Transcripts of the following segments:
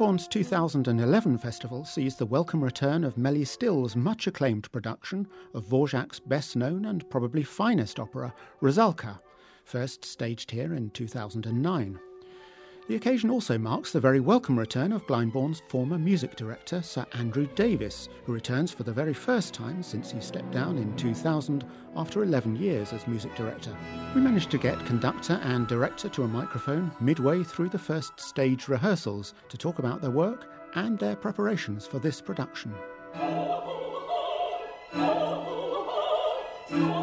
Glyndebourne's 2011 festival sees the welcome return of Melly Still's much acclaimed production of Dvorak's best known and probably finest opera, Rusalka, first staged here in 2009. The occasion also marks the very welcome return of Glyndebourne's former music director, Sir Andrew Davis, who returns for the very first time since he stepped down in 2000 after 11 years as music director. We managed to get conductor and director to a microphone midway through the first stage rehearsals to talk about their work and their preparations for this production.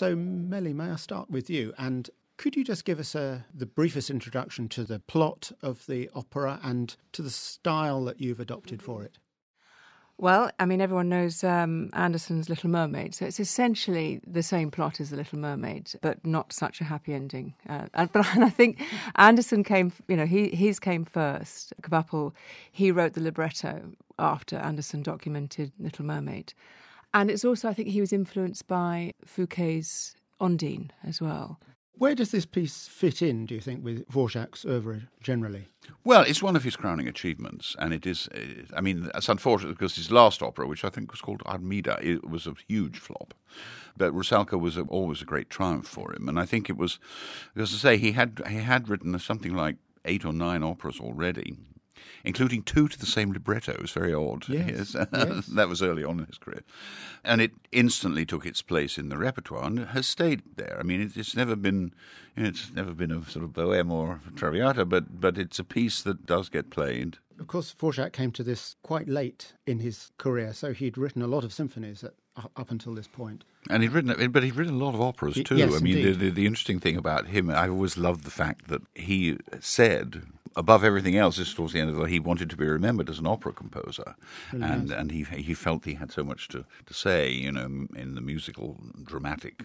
So, Melly, may I start with you? And could you just give us a, the briefest introduction to the plot of the opera and to the style that you've adopted for it? Well, I mean, everyone knows um, Andersen's Little Mermaid, so it's essentially the same plot as The Little Mermaid, but not such a happy ending. Uh, and, but and I think Andersen came, you know, he his came first. Kvapil, he wrote the libretto after Andersen documented Little Mermaid, and it's also, I think, he was influenced by Fouqué's Ondine as well. Where does this piece fit in, do you think, with Dvorak's oeuvre generally? Well, it's one of his crowning achievements, and it is. Eh, I mean, it's unfortunate because his last opera, which I think was called Armida, it was a huge flop. But Rusalka was a, always a great triumph for him, and I think it was, because to say he had he had written something like eight or nine operas already, including two to the same libretto. It was very odd. Yes, yes. that was early on in his career. And it instantly took its place in the repertoire and has stayed there. I mean, it's never been, you know, it's never been a sort of bohème or traviata, but but it's a piece that does get played. Of course, Dvorak came to this quite late in his career, so he'd written a lot of symphonies at, up until this point. And he'd written, but he'd written a lot of operas too. Yes, I mean, the, the, the interesting thing about him, I always loved the fact that he said above everything else, just towards the end of the he wanted to be remembered as an opera composer, and and he he felt he had so much to, to say, you know, in the musical dramatic.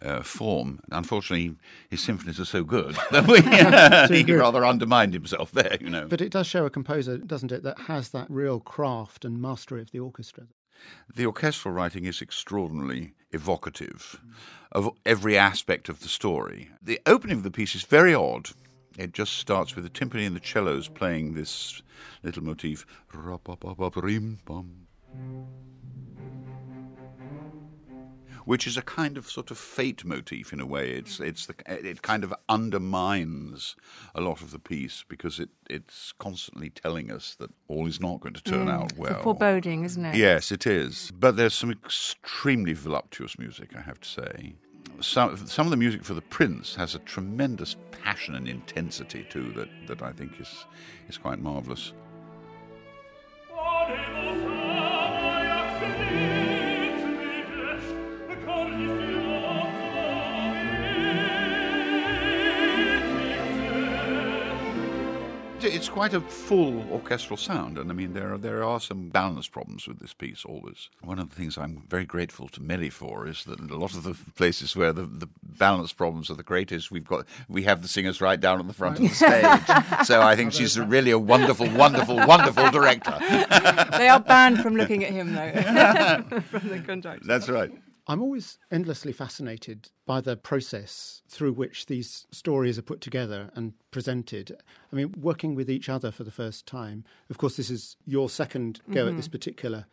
Uh, form. Unfortunately, his symphonies are so good that we, he good. rather undermined himself there. You know, But it does show a composer, doesn't it, that has that real craft and mastery of the orchestra. the orchestral writing is extraordinarily evocative of every aspect of the story. The opening of the piece is very odd. It just starts with the timpani and the cellos playing this little motif. Which is a kind of sort of fate motif in a way. It's it's the it kind of undermines a lot of the piece because it it's constantly telling us that all is not going to turn mm, out well. It's a foreboding, isn't it? Yes, it is. But there's some extremely voluptuous music, I have to say. Some, some of the music for the Prince has a tremendous passion and intensity too that, that I think is is quite marvelous. It's quite a full orchestral sound, and I mean there are there are some balance problems with this piece always. One of the things I'm very grateful to Melly for is that a lot of the places where the, the balance problems are the greatest, we've got we have the singers right down at the front of the stage. so I think she's really a wonderful, wonderful, wonderful director. they are banned from looking at him, though, from the contract. That's right. I'm always endlessly fascinated by the process through which these stories are put together and presented. I mean, working with each other for the first time. Of course, this is your second go at this particular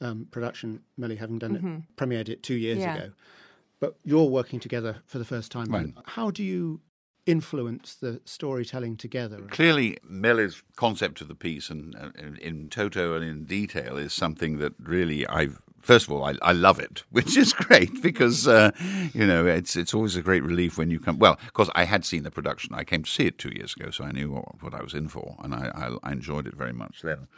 um, production, Melly, having done it, premiered it two years Yeah. ago. But you're working together for the first time. Right. How do you influence the storytelling together? Clearly, Melly's concept of the piece, and uh, in, in toto and in detail, is something that really I've. First of all, I, I love it, which is great because uh, you know it's it's always a great relief when you come. Well, of course, I had seen the production. I came to see it two years ago, so I knew what, what I was in for, and I, I, I enjoyed it very much then.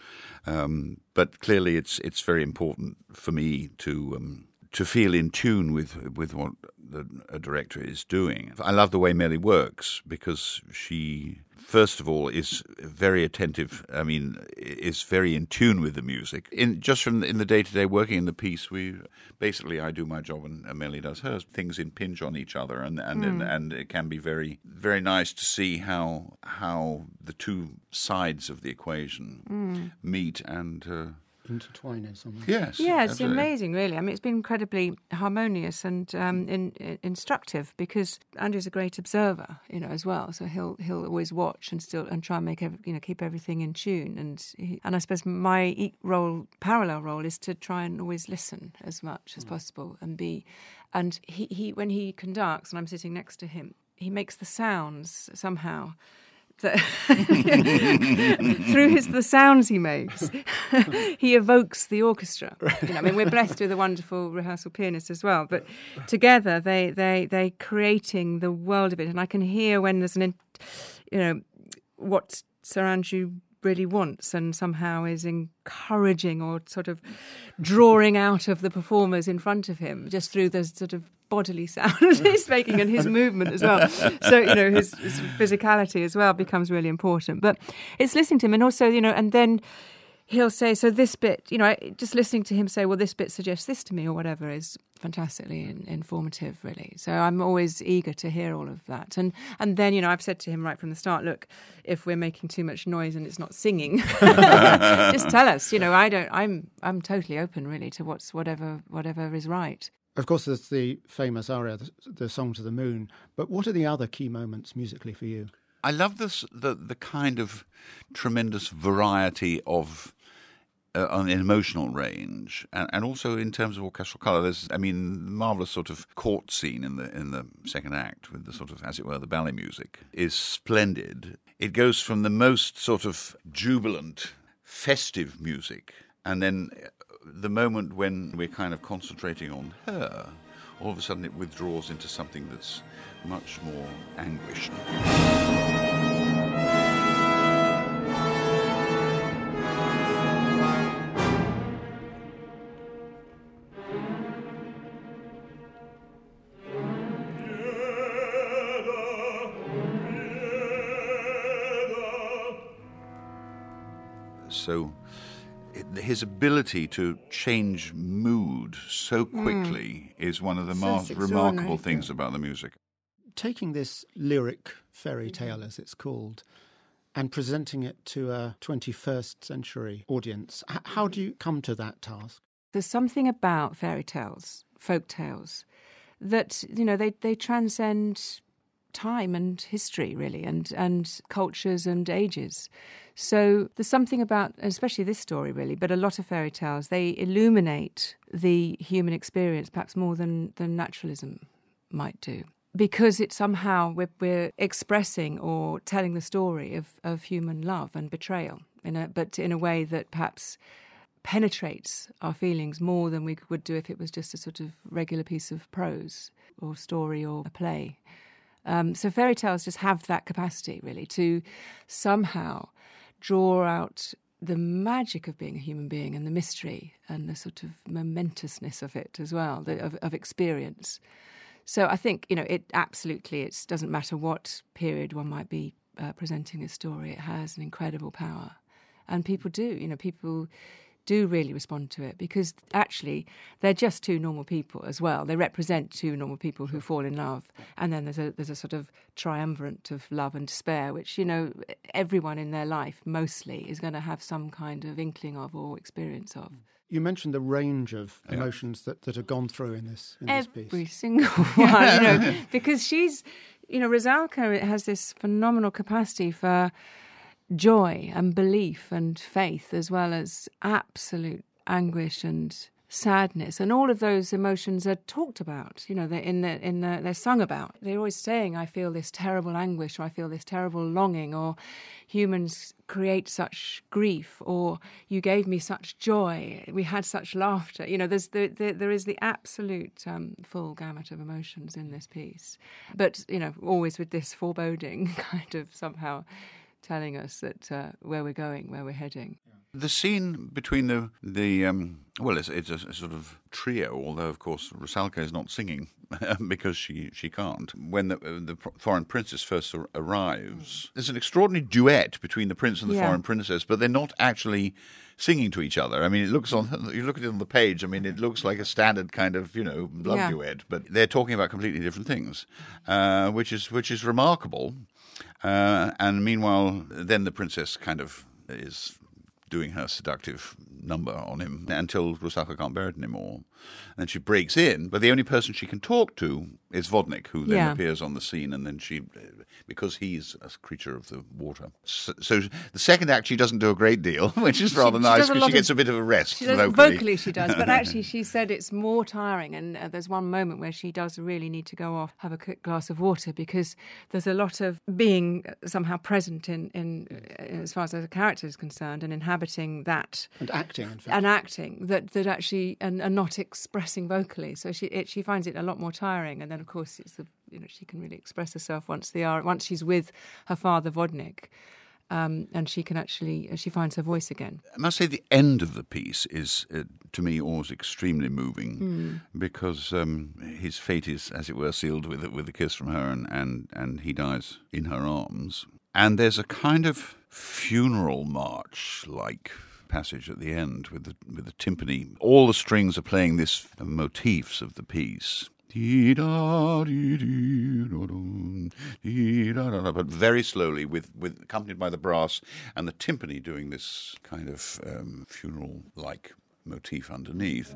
Um, but clearly, it's it's very important for me to. Um, to feel in tune with with what the, a director is doing. I love the way Melly works because she, first of all, is very attentive. I mean, is very in tune with the music. In just from in the day to day working in the piece, we basically I do my job and Melly does hers. Things impinge on each other, and and and, and it can be very very nice to see how how the two sides of the equation meet and. Uh, intertwine it somehow. Yes. Yeah, it's absolutely. amazing, really. I mean, it's been incredibly harmonious and um, in, in, instructive because Andrew's a great observer, you know, as well. So he'll he'll always watch and still and try and make every, you know keep everything in tune. And he, and I suppose my e- role, parallel role, is to try and always listen as much as possible and be. And he, he when he conducts and I'm sitting next to him, he makes the sounds somehow that through his the sounds he makes, he evokes the orchestra. You know, I mean, we're blessed with a wonderful rehearsal pianist as well, but together they they they creating the world of it, and I can hear when there's an, you know, what Sir Andrew really wants and somehow is encouraging or sort of drawing out of the performers in front of him just through the sort of bodily sound he's making and his movement as well. So, you know, his, his physicality as well becomes really important. But it's listening to him and also, you know, and then he'll say, so this bit, you know, just listening to him say, well, this bit suggests this to me or whatever is fantastically in, informative, really. So I'm always eager to hear all of that. And and then, you know, I've said to him right from the start, look, if we're making too much noise and it's not singing, just tell us. You know, I don't. I'm I'm totally open, really, to what's whatever whatever is right. Of course, there's the famous aria, the, the song to the moon. But what are the other key moments musically for you? I love this the the kind of tremendous variety of uh, an emotional range, and, and also in terms of orchestral color. There's, I mean, marvelous sort of court scene in the in the second act with the sort of, as it were, the ballet music is splendid. It goes from the most sort of jubilant, festive music, and then the moment when we're kind of concentrating on her, all of a sudden it withdraws into something that's much more anguished. So his ability to change mood so quickly is one of the Hmm. Most remarkable things about the music. Taking this lyric fairy tale, as it's called, and presenting it to a 21st century audience, how do you come to that task? There's something about fairy tales, folk tales, that you know they they transcend time and history really and and cultures and ages so there's something about especially this story really but a lot of fairy tales they illuminate the human experience perhaps more than than naturalism might do because it somehow we're, we're expressing or telling the story of, of human love and betrayal in a, but in a way that perhaps penetrates our feelings more than we would do if it was just a sort of regular piece of prose or story or a play. Um, so fairy tales just have that capacity, really, to somehow draw out the magic of being a human being and the mystery and the sort of momentousness of it as well, the, of, of experience. So I think you know it absolutely. It doesn't matter what period one might be uh, presenting a story. It has an incredible power, and people do. You know, people do really respond to it because actually they're just two normal people as well. They represent two normal people who fall in love, and then there's a there's a sort of triumvirate of love and despair, which you know everyone in their life mostly is going to have some kind of inkling of or experience of. Mm. You mentioned the range of emotions that, that are gone through in this in this piece. Every single one, you know, because she's, you know, Rusalka has this phenomenal capacity for joy and belief and faith, as well as absolute anguish and sadness, and all of those emotions are talked about. You know, they're in the, in the, they're sung about. They're always saying, "I feel this terrible anguish," or "I feel this terrible longing," or "Humans create such grief," or "You gave me such joy. We had such laughter." You know, there's the, the, there is the absolute um, full gamut of emotions in this piece, but you know, always with this foreboding kind of somehow telling us that uh, where we're going, where we're heading. The scene between the the um, well, it's, it's a, a sort of trio. Although of course Rusalka is not singing because she she can't. When the uh, the foreign princess first arrives, there's an extraordinary duet between the prince and the Yeah. foreign princess, but they're not actually singing to each other. I mean, it looks on you look at it on the page. I mean, it looks like a standard kind of you know love Yeah. duet, but they're talking about completely different things, uh, which is which is remarkable. Uh, and meanwhile, then the princess kind of is doing her seductive number on him until Rusalka can't bear it anymore. And then she breaks in, but the only person she can talk to is Vodnik, who then Yeah. appears on the scene, and then she, because he's a creature of the water. So, so the second act, she doesn't do a great deal, which is rather she nice because lot she gets of- a bit of a rest She vocally. vocally. she does, but actually, she said it's more tiring. And uh, there's one moment where she does really need to go off, have a quick glass of water, because there's a lot of being somehow present in, in uh, as far as the character is concerned, and inhabiting that And acting, in fact. and acting that that actually and, and not expressing vocally. So she it, she finds it a lot more tiring. And then of course it's the you know she can really express herself once they are once she's with her father Vodnik. Um, and she can actually she finds her voice again. I must say, the end of the piece is, uh, to me, always extremely moving because um, his fate is, as it were, sealed with a, with a kiss from her, and, and, and he dies in her arms. And there's a kind of funeral march like passage at the end with the with the timpani. All the strings are playing this motifs of the piece. But very slowly, with, with accompanied by the brass and the timpani doing this kind of um, funeral-like motif underneath.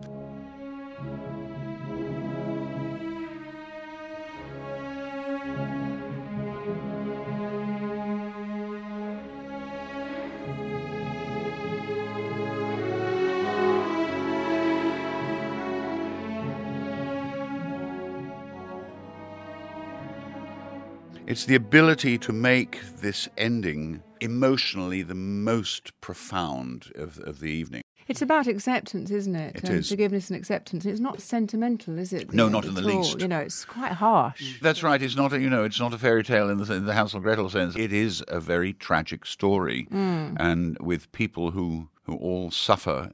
It's the ability to make this ending emotionally the most profound of, of the evening. It's about acceptance, isn't it? It and is. Forgiveness and acceptance. It's not sentimental, is it? No, not in the all? least. You know, it's quite harsh. That's right. It's not a you know it's not a fairy tale in the, in the Hansel and Gretel sense. It is a very tragic story, mm. and with people who who all suffer.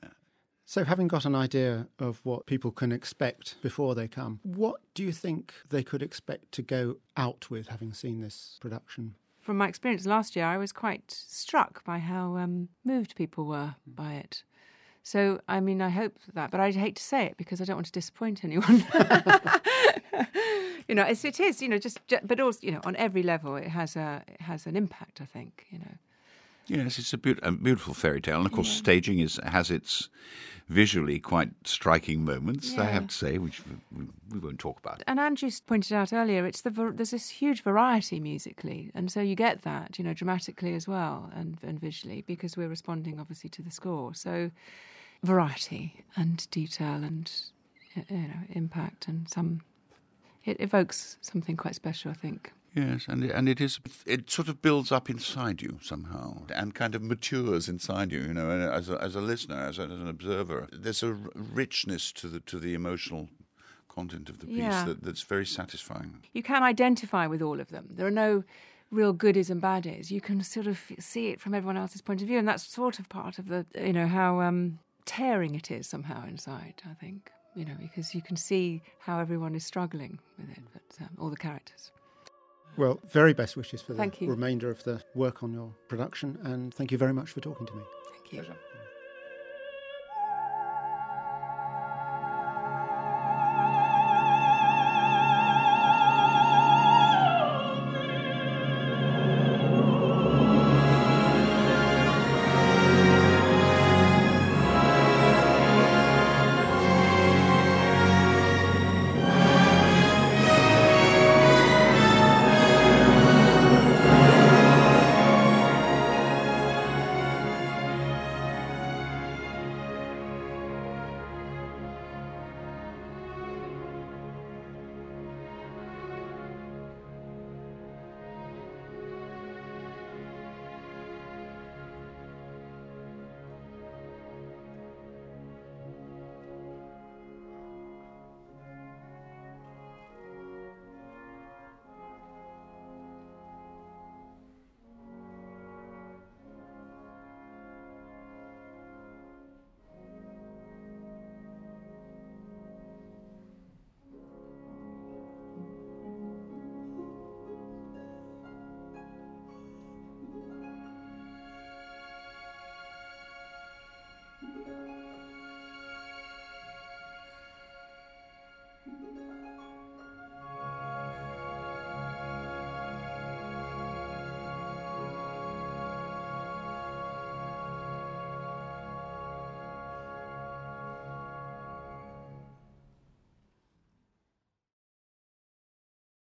So, having got an idea of what people can expect before they come, what do you think they could expect to go out with having seen this production? From my experience last year, I was quite struck by how um, moved people were by it. So, I mean, I hope that, but I hate to say it because I don't want to disappoint anyone. you know, it's, it is, you know, just, but also, you know, on every level, it has a, it has an impact. I think, you know. Yes, it's a, beaut- a beautiful fairy tale, and of course, staging is has its visually quite striking moments. I have to say, which we, we won't talk about. And Andrew pointed out earlier, it's the there's this huge variety musically, and so you get that, you know, dramatically as well and and visually because we're responding obviously to the score. So variety and detail and you know impact and some it evokes something quite special, I think. Yes, and it, and it is it sort of builds up inside you somehow and kind of matures inside you. You know, as a, as a listener, as, a, as an observer, there's a richness to the to the emotional content of the piece Yeah. that, that's very satisfying. You can identify with all of them. There are no real goodies and baddies. You can sort of see it from everyone else's point of view, and that's sort of part of the you know how um, tearing it is somehow inside. I think you know because you can see how everyone is struggling with it, but um, all the characters. Well, very best wishes for the Thank you. remainder of the work on your production, and thank you very much for talking to me. Thank you. Pleasure.